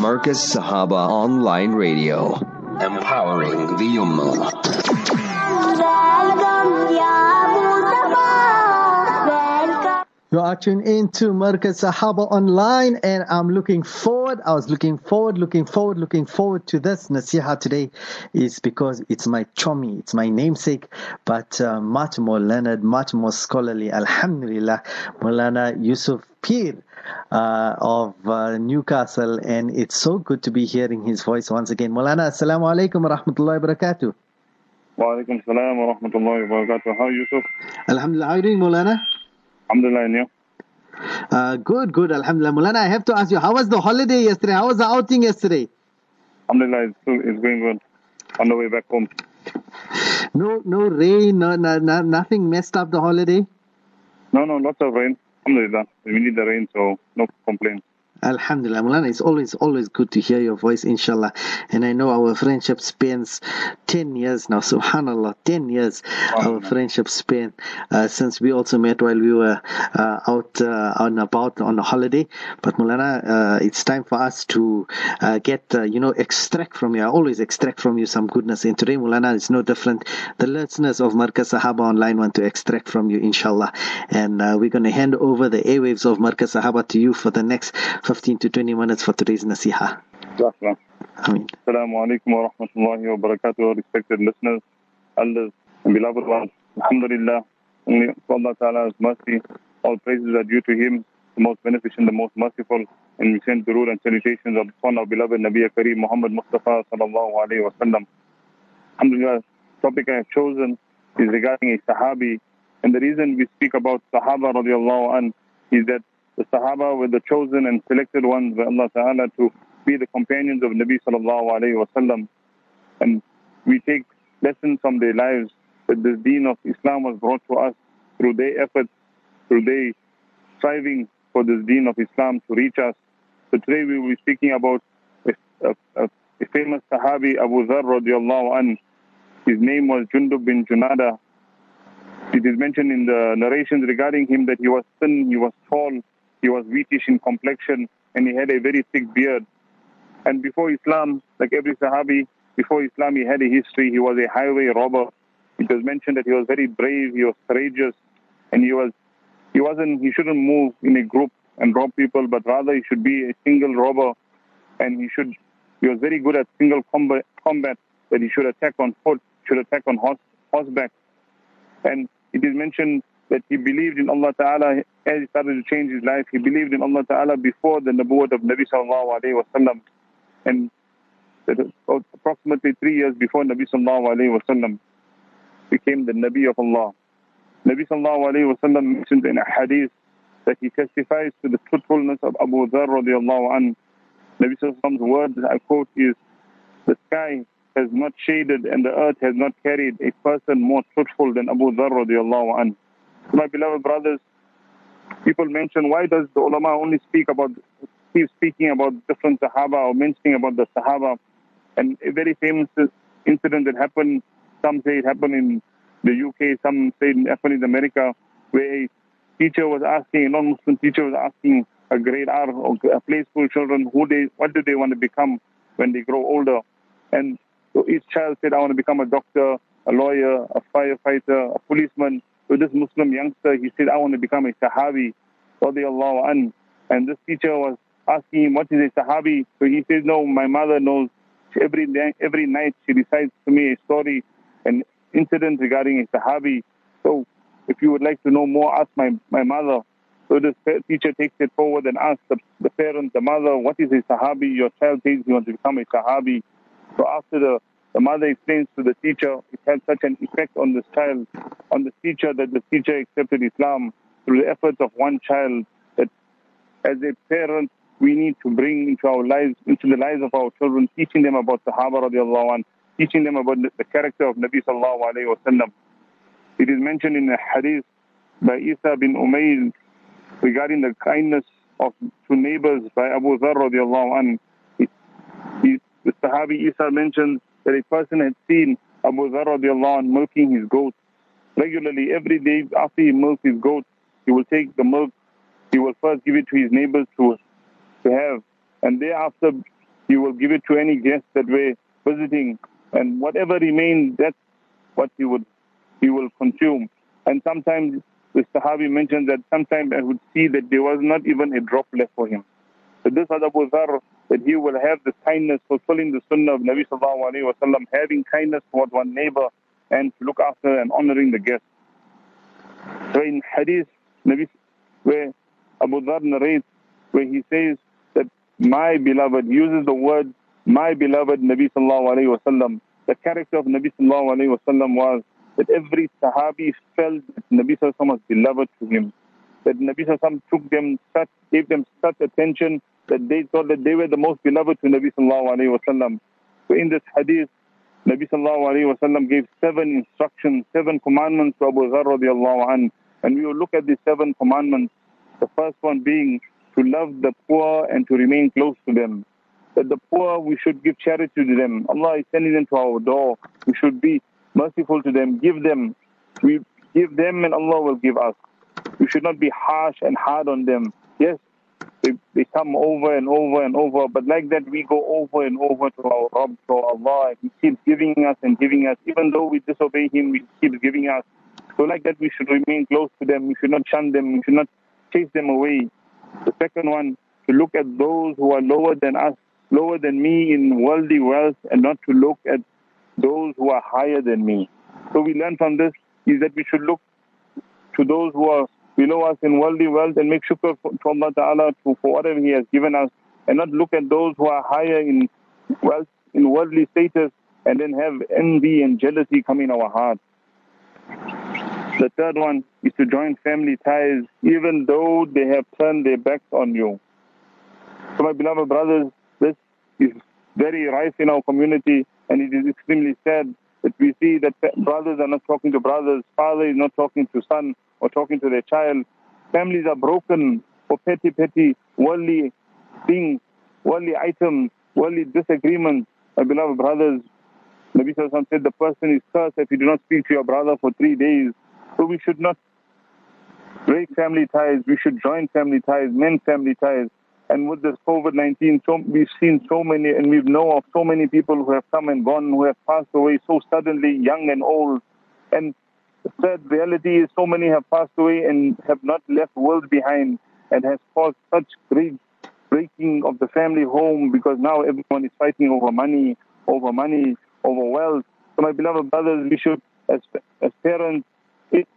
Markaz Sahaba Online Radio, empowering the Ummah. You are tuned in to Markaz Sahaba Online, and I'm looking forward. I was looking forward, looking forward, looking forward to this nasiha today, is because it's my chummy, it's my namesake, but uh, much more learned, much more scholarly. Alhamdulillah, Mulana Yusuf Peer uh, of uh, Newcastle, and it's so good to be hearing his voice once again. Mulana, Assalamu alaikum wa rahmatullahi wa barakatuh. Walaikum salam wa rahmatullahi wa barakatuh. How are you, Yusuf? Alhamdulillah, how are you doing, Mulana? Alhamdulillah, and you? Uh, good, good, Alhamdulillah. Mulana, I have to ask you, how was the holiday yesterday? How was the outing yesterday? Alhamdulillah, it's, it's going good. On the way back home. No, no rain, no, no, no, nothing messed up the holiday. No, no, lots of rain. Alhamdulillah. We need the rain, so no complaints. Alhamdulillah, Mulana, it's always, always good to hear your voice, inshallah. And I know our friendship spans 10 years now, subhanAllah, 10 years our friendship span uh, since we also met while we were uh, out uh, on about on a holiday. But Mulana, uh, it's time for us to uh, get, uh, you know, extract from you. I always extract from you some goodness. And today, Mulana, is no different. The listeners of Markaz Sahaba Online want to extract from you, inshallah. And uh, we're going to hand over the airwaves of Markaz Sahaba to you for the next 15 to 20 minutes for today's nasiha. Assalamu alaikum wa rahmatullahi wa barakatuh, respected listeners, elders, and beloved ones. Alhamdulillah, only Allah Ta'ala's mercy, all praises are due to Him, the most beneficent, the most merciful, and we send durood and salutations upon our beloved Nabi Kareem Muhammad Mustafa sallallahu alayhi wa sallam. Alhamdulillah, the topic I have chosen is regarding a Sahabi, and the reason we speak about Sahaba radiallahu an is that the Sahaba were the chosen and selected ones by Allah Ta'ala to be the companions of Nabi sallallahu Alaihi Wasallam. And we take lessons from their lives that this deen of Islam was brought to us through their efforts, through their striving for this deen of Islam to reach us. So today we will be speaking about a, a, a, famous Sahabi, Abu Dharr radiallahu an. His name was Jundub bin Junada. It is mentioned in the narrations regarding him that he was thin, he was tall, he was wheatish in complexion, and he had a very thick beard. And before Islam, like every Sahabi, before Islam, he had a history. He was a highway robber. It was mentioned that he was very brave, he was courageous, and he was he wasn't he shouldn't move in a group and rob people, but rather he should be a single robber, and he should he was very good at single combat, combat that he should attack on foot, should attack on horse, horseback. And it is mentioned that he believed in Allah Ta'ala as he started to change his life. He believed in Allah Ta'ala before the Nabuwwat of Nabi Sallallahu Alaihi Wasallam. And approximately three years before Nabi Sallallahu Alaihi Wasallam became the Nabi of Allah. Nabi Sallallahu Alaihi Wasallam mentioned in a hadith that he testifies to the truthfulness of Abu Dharr radiallahu an. Nabi Sallallahu words, I quote, is, the sky has not shaded and the earth has not carried a person more truthful than Abu Dharr radiallahu an. My beloved brothers, people mention why does the ulama only speak about keep speaking about different Sahaba or mentioning about the Sahaba and a very famous incident that happened some say it happened in the UK, some say it happened in America, where a teacher was asking, a non-Muslim teacher was asking a grade R or a play school children who they what do they want to become when they grow older. And so each child said, I want to become a doctor, a lawyer, a firefighter, a policeman. So this Muslim youngster, he said, I want to become a Sahabi, an. And this teacher was asking him, what is a Sahabi? So he says, no, my mother knows. Every every night she recites to me a story, an incident regarding a Sahabi. So if you would like to know more, ask my, my mother. So this teacher takes it forward and asks the, the parent, the mother, what is a Sahabi? Your child says he wants to become a Sahabi. So after the, the mother explains to the teacher, it had such an effect on this child, on the teacher, that the teacher accepted Islam through the efforts of one child. That as a parent, we need to bring into our lives, into the lives of our children, teaching them about Sahaba radiallahu anh, teaching them about the, the character of Nabi sallallahu alayhi wa sallam. It is mentioned in a hadith by Isa bin Umayr regarding the kindness of to neighbors by Abu Dharr radiallahu anh. He, he, the Sahabi Isa mentions that a person had seen Abu Dharr radiallahu milking his goats regularly. Every day after he milks his goats, he will take the milk he will first give it to his neighbors to, to have. And thereafter, he will give it to any guests that were visiting. And whatever remained, that's what he would he will consume. And sometimes the Sahabi mentioned that sometimes I would see that there was not even a drop left for him. So this Abu Dhar, that he will have this kindness, fulfilling the sunnah of Nabi Sallallahu Alaihi Wasallam, having kindness toward one neighbor and to look after and honoring the guest. So in hadith, Nabi, where Abu Dhar narrates, where he says that my beloved, uses the word my beloved Nabi Sallallahu Alaihi Wasallam, the character of Nabi Sallallahu Alaihi Wasallam was that every Sahabi felt that Nabi Sallallahu was beloved to him. That Nabi Sallallahu took them such, gave them such attention that they thought that they were the most beloved to Nabi Sallallahu Alaihi Wasallam. So in this hadith, Nabi Sallallahu Alaihi Wasallam gave seven instructions, seven commandments to Abu Dharr radiallahu anh. And we will look at these seven commandments. The first one being to love the poor and to remain close to them. That the poor, we should give charity to them. Allah is sending them to our door. We should be merciful to them, give them. We give them and Allah will give us. We should not be harsh and hard on them. Yes, they, come over and over and over, but like that we go over and over to our Rabb, to Allah. He keeps giving us and giving us. Even though we disobey Him, He keeps giving us. So like that we should remain close to them. We should not shun them. We should not chase them away. The second one, to look at those who are lower than us, lower than me in worldly wealth, and not to look at those who are higher than me. So we learn from this is that we should look to those who are below us in worldly wealth and make shukr to Allah Ta'ala to, for whatever He has given us and not look at those who are higher in wealth, in worldly status and then have envy and jealousy come in our heart. The third one is to join family ties even though they have turned their backs on you. So my beloved brothers, this is very rife in our community and it is extremely sad that we see that brothers are not talking to brothers, father is not talking to son or talking to their child. Families are broken for petty, petty, worldly things, worldly items, worldly disagreements. My beloved brothers, Nabi Sallallahu said the person is cursed if you do not speak to your brother for three days. So we should not break family ties. We should join family ties, mend family ties. And with this COVID-19, so, we've seen so many, and we know of so many people who have come and gone, who have passed away so suddenly, young and old. And the sad reality is so many have passed away and have not left world behind and has caused such great breaking of the family home because now everyone is fighting over money, over money, over wealth. So my beloved brothers, we should, as, as parents,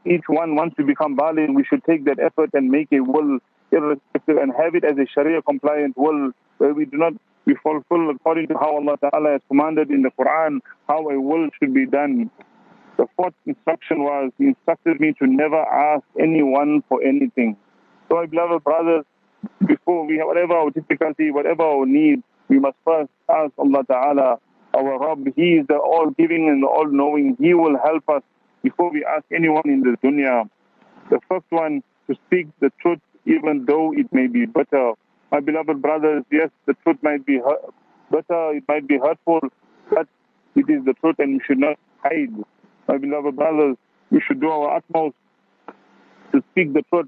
each one wants to become baligh, we should take that effort and make a will irrespective and have it as a Sharia compliant will where we do not we fulfill according to how Allah Ta'ala has commanded in the Quran how a will should be done. The fourth instruction was He instructed me to never ask anyone for anything. So my beloved brothers, before we have whatever our difficulty, whatever our need, we must first ask Allah Ta'ala, our Rabb. He is the all giving and the all knowing. He will help us before we ask anyone in this dunya. The first one to speak the truth even though it may be bitter. My beloved brothers, yes, the truth might be bitter, it might be hurtful, but it is the truth and we should not hide. My beloved brothers, we should do our utmost to speak the truth.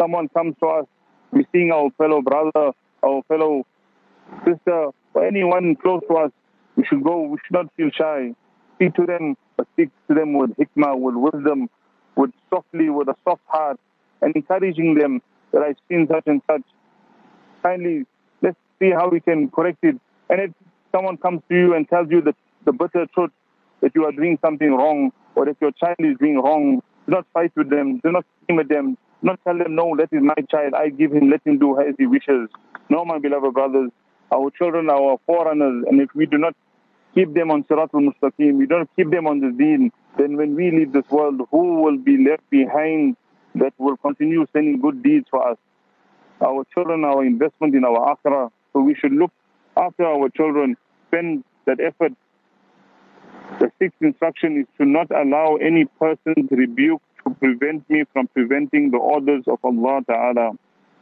Someone comes to us, we seeing our fellow brother, our fellow sister, or anyone close to us, we should go, we should not feel shy. Speak to them, but speak to them with hikmah, with wisdom, with softly, with a soft heart, and encouraging them that I've seen such and such. Kindly, let's see how we can correct it. And if someone comes to you and tells you the, the bitter truth that you are doing something wrong or that your child is doing wrong, do not fight with them. Do not scream at them. Do not tell them, no, that is my child. I give him, let him do as he wishes. No, my beloved brothers, our children are our forerunners. And if we do not keep them on Siratul Mustaqim, we don't keep them on the deen, then when we leave this world, who will be left behind that will continue sending good deeds for us. Our children, our investment in our akhirah. So we should look after our children, spend that effort. The sixth instruction is to not allow any person's rebuke to prevent me from preventing the orders of Allah Ta'ala.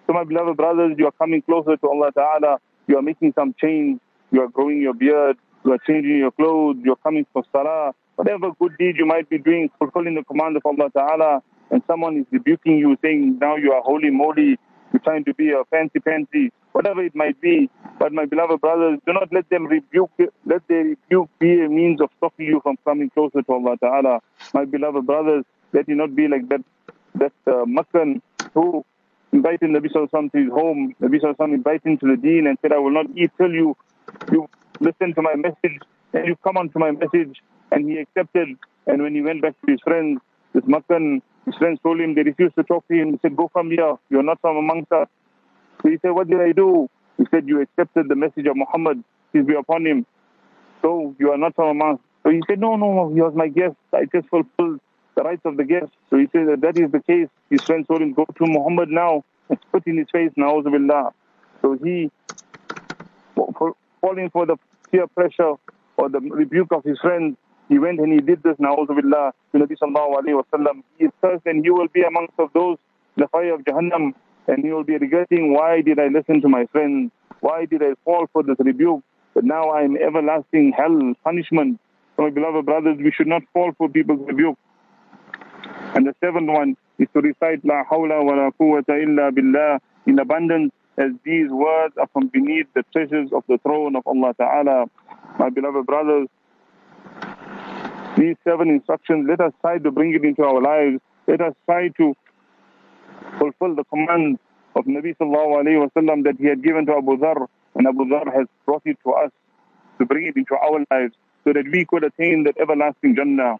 So my beloved brothers, you are coming closer to Allah Ta'ala. You are making some change. You are growing your beard. You are changing your clothes. You are coming for salah. Whatever good deed you might be doing, fulfilling the command of Allah Ta'ala, and someone is rebuking you, saying, now you are holy moly, you you're trying to be a fancy fancy, whatever it might be. But my beloved brothers, do not let them rebuke, let their rebuke be a means of stopping you from coming closer to Allah Ta'ala. My beloved brothers, let you not be like that, that uh, Makkan who invited Nabi Sallallahu to his home. Nabi Sallallahu invited him to the deen and said, I will not eat till you, you listen to my message and you come on to my message. And he accepted. And when he went back to his friends, this Makkan, his friends told him they refused to talk to him. He said, Go from here. You're not from amongst us. So he said, What did I do? He said, You accepted the message of Muhammad, peace be upon him. So you are not from amongst. So he said, No, no, he was my guest. I just fulfilled the rights of the guest. So he said that is the case. His friends told him, Go to Muhammad now and spit in his face, na'uzubillah. So he, falling for the peer pressure or the rebuke of his friend, he went and he did this, na'uzubillah, to Nabi sallallahu alayhi wa sallam. He is cursed and he will be amongst of those, the fire of Jahannam, and he will be regretting, why did I listen to my friends? Why did I fall for this rebuke? But now I am everlasting hell, punishment. So my beloved brothers, we should not fall for people's rebuke. And the seventh one is to recite La hawla wa la quwwata illa billah in abundance as these words are from beneath the treasures of the throne of Allah Ta'ala. My beloved brothers, these seven instructions, let us try to bring it into our lives. Let us try to fulfill the command of Nabi Sallallahu Alaihi Wasallam that he had given to Abu Dhar, and Abu Dhar has brought it to us to bring it into our lives so that we could attain that everlasting Jannah.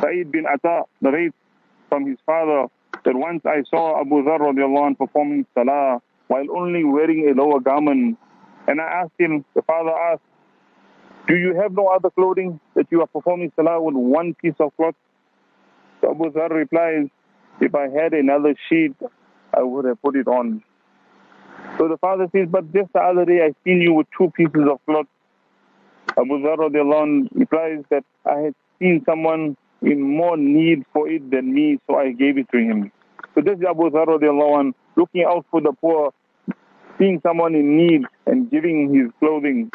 Sa'id bin Ata narrates from his father that once I saw Abu Dhar anh performing salah while only wearing a lower garment. And I asked him, the father asked, do you have no other clothing that you are performing salah with one piece of cloth? So Abu Dhar replies, if I had another sheet, I would have put it on. So the father says, but just the other day I seen you with two pieces of cloth. Abu Dhar replies that I had seen someone in more need for it than me, so I gave it to him. So this is Abu Dhar looking out for the poor, seeing someone in need and giving his clothing.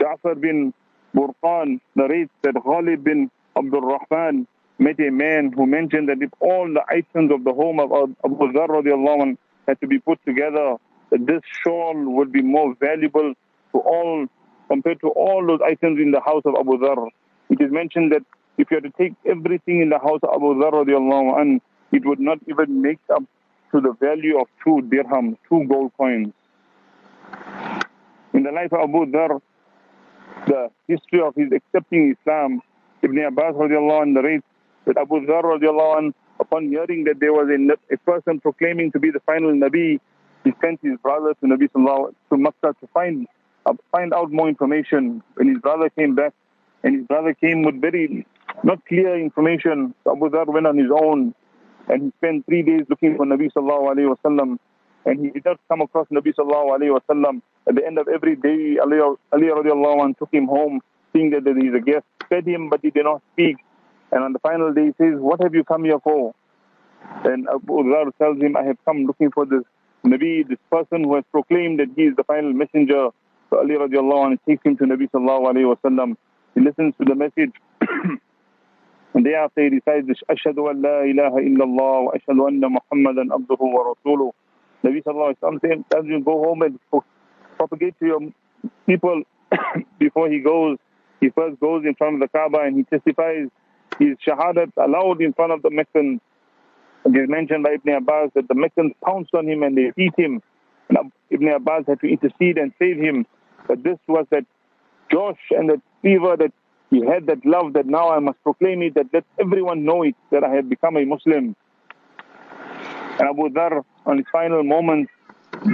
Ja'far bin Burqan narrates that Khalid bin Abdul Rahman met a man who mentioned that if all the items of the home of Abu Dhar had to be put together, that this shawl would be more valuable to all compared to all those items in the house of Abu Dhar. It is mentioned that if you had to take everything in the house of Abu Dhar radiallahu an, it would not even make up to the value of two dirham, two gold coins. In the life of Abu Dhar, the history of his accepting Islam, Ibn Abbas radiallahu an narrates that Abu Dhar radiallahu an, upon hearing that there was a, a person proclaiming to be the final Nabi, he sent his brother to Nabi sallallahu to Makkah to find uh, find out more information. When his brother came back, and his brother came with very not clear information. Abu Dhar went on his own and he spent three days looking for Nabi sallallahu alayhi wasallam and he did not come across Nabi sallallahu alayhi wasallam. At the end of every day, Ali, Ali radiallahu anh took him home, seeing that he is a guest, fed him, but he did not speak. And on the final day, he says, what have you come here for? And Abu Dhar tells him, I have come looking for this Nabi, this person who has proclaimed that he is the final messenger. So Ali radiallahu anh takes him to Nabi sallallahu alayhi wasallam. He listens to the message. and thereafter he recites, Ashhadu an la ilaha illallah wa ashhadu anna Muhammadan abduhu wa rasuluh. Nabi sallallahu alayhi wa sallam tells you go home and propagate to your people before he goes. He first goes in front of the Kaaba and he testifies his shahadat aloud in front of the Meccans. It is mentioned by Ibn Abbas that the Meccans pounced on him and they beat him. And Ibn Abbas had to intercede and save him. But this was that josh and that fever that he had that love that now I must proclaim it, that let everyone know it, that I have become a Muslim. And Abu Dhar, on his final moments,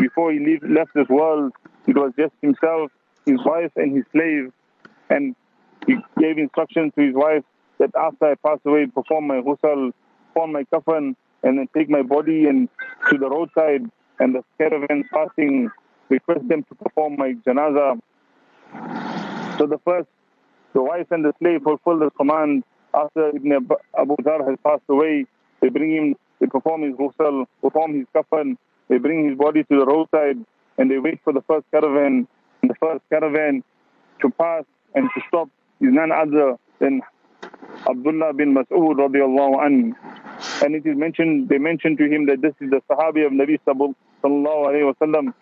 before he leave, left this world, it was just himself, his wife, and his slave. And he gave instructions to his wife that after I pass away, perform my ghusl, perform my kafan, and then take my body and to the roadside and the caravan passing, request them to perform my janaza. So the first, the wife and the slave fulfill the command after Ibn Abu Dhar has passed away. They bring him, they perform his ghusl, perform his kafan, they bring his body to the roadside and they wait for the first caravan. And the first caravan to pass and to stop is none other than Abdullah bin Mas'ud radiallahu anhu. And it is mentioned, they mentioned to him that this is the Sahabi of Nabi sallallahu alayhi wasallam,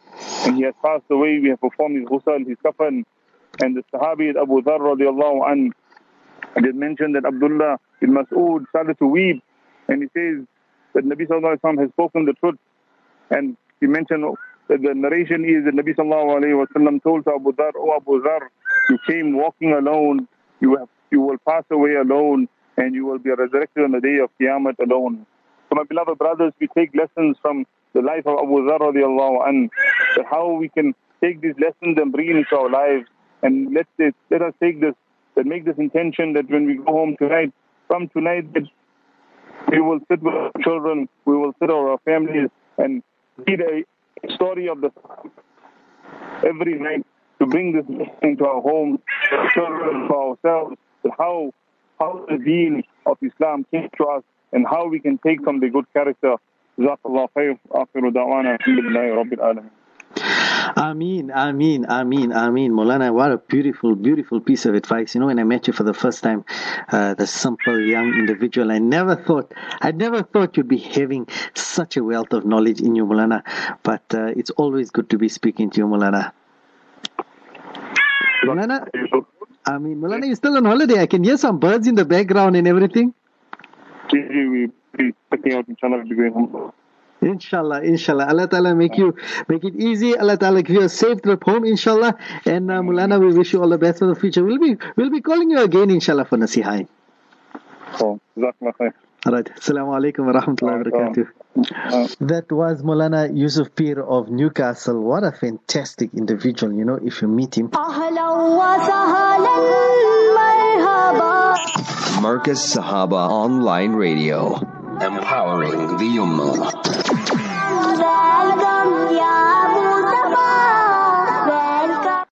and he has passed away. We have performed his ghusl, his kafan, and the Sahabi Abu Dhar radiallahu an did mentioned that Abdullah bin Mas'ud started to weep, and he says that Nabi sallallahu alayhi wasallam has spoken the truth, and he mentioned that the narration is that Nabi sallallahu alayhi wasallam told to Abu Dhar, "O Abu Dhar, you came walking alone, you have you will pass away alone, and you will be resurrected on the day of Qiyamah alone." So my beloved brothers, we take lessons from the life of Abu Dhar radiallahu an, that how we can take these lessons and bring it into our lives. And let it, let us take this, that make this intention that when we go home tonight, from tonight, that we will sit with our children, we will sit with our families and read a story of the every night to bring this into our homes, our children, for ourselves, that how how the deen of Islam came to us and how we can take from the good character. Jazakallah khair. Akhiru da'wana. Alhamdulillahi Rabbil Alameen. Ameen, Ameen, Ameen, Ameen. Molana, what a beautiful, beautiful piece of advice. You know, when I met you for the first time, uh, the simple young individual, I never thought, I never thought you'd be having such a wealth of knowledge in you, Molana. But uh, it's always good to be speaking to you, Molana. Molana, I mean, Molana, you're still on holiday. I can hear some birds in the background and everything. We be checking out inshallah be going home. Inshallah, inshallah. Allah Ta'ala make you make it easy. Allah Ta'ala give you a safe trip home, inshallah. And uh, Mulana, we wish you all the best for the future. We'll be we'll be calling you again, inshallah, for Nasihai. So, Jazakallah khair. All Right. Assalamu alaikum wa rahmatullahi wa barakatuh. Uh, that was Molana Yusuf Peer of Newcastle. What a fantastic individual, you know, if you meet him. Markaz Sahaba Online Radio. Empowering the Ummah.